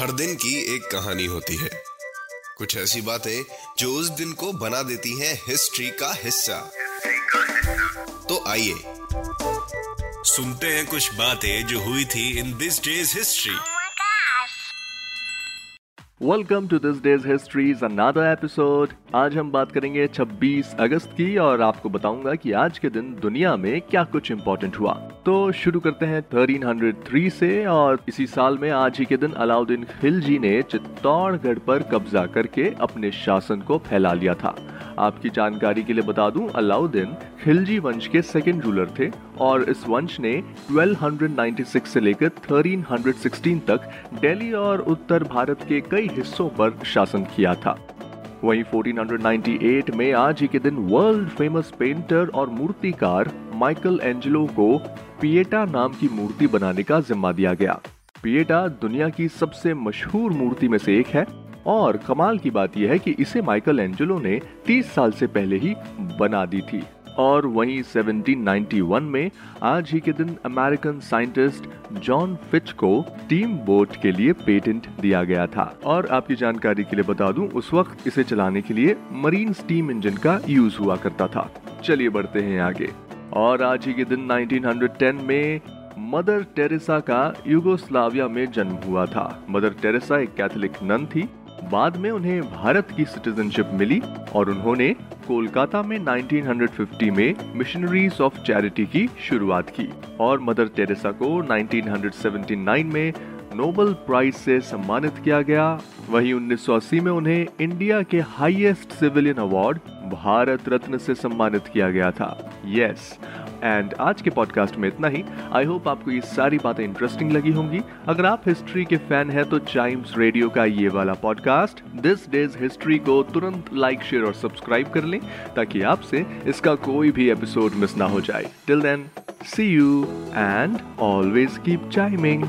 हर दिन की एक कहानी होती है। कुछ ऐसी बातें जो उस दिन को बना देती हैं हिस्ट्री का हिस्सा। तो आइए सुनते हैं कुछ बातें जो हुई थी in this day's history welcome to this day's history's another episode आज हम बात करेंगे 26 अगस्त की और आपको बताऊँगा कि आज के दिन दुनिया में क्या कुछ इम्पोर्टेंट हुआ। तो शुरू करते हैं 1303 से और इसी साल में आज ही के दिन अलाउद्दीन खिलजी ने चित्तौड़गढ़ पर कब्जा करके अपने शासन को फैला लिया था। आपकी जानकारी के लिए बता दूँ, अलाउद्दीन खिलजी वंश के सेकेंड रूलर थे और इस वंश ने 1296 से लेकर 1316 तक दिल्ली और उत्तर भारत के कई हिस्सों पर शासन किया था। वहीं 1498 में आज ही के दिन वर्ल्ड फ़ेमस पेंटर और मूर्तिकार माइकल एंजेलो को पिएटा नाम की मूर्ति बनाने का जिम्मा दिया गया। पिएटा दुनिया की सबसे मशहूर मूर्ति में से एक है और कमाल की बात यह है कि इसे माइकल एंजेलो ने 30 साल से पहले ही बना दी थी। और वहीं 1791 में आज ही के दिन अमेरिकन साइंटिस्ट जॉन फिच को टीम बोट के लिए पेटेंट दिया गया था। और आपकी जानकारी के लिए बता दूँ, उस वक्त इसे चलाने के लिए मरीन स्टीम इंजन का यूज़ हुआ करता था। चलिए बढ़ते हैं आगे। और आज ही के दिन 1910 में मदर टेरेसा का युगोस्लाविया में जन्म हुआ था। मदर टेरेसा एक कैथोलिक नन थी। बाद में उन्हें भारत की सिटीजनशिप मिली और उन्होंने कोलकाता में 1950 में मिशनरीज ऑफ़ चैरिटी की शुरुआत की और मदर टेरेसा को 1979 में नोबल प्राइज से सम्मानित किया गया। वहीं 1980 में उन्हें इंडिया के highest civilian award Bharat Ratna से सम्मानित किया गया था। यस एंड आज के पॉडकास्ट में इतना ही। आई होप आपको ये सारी बातें इंटरेस्टिंग लगी होंगी। अगर आप हिस्ट्री के फ़ैन हैं तो चाइम्स रेडियो का ये वाला पॉडकास्ट दिस डेज़ हिस्ट्री को तुरंत लाइक शेयर और सब्सक्राइब कर लें, ताकि आपसे इसका कोई भी एपिसोड मिस ना हो जाए। Till then see you and always keep chiming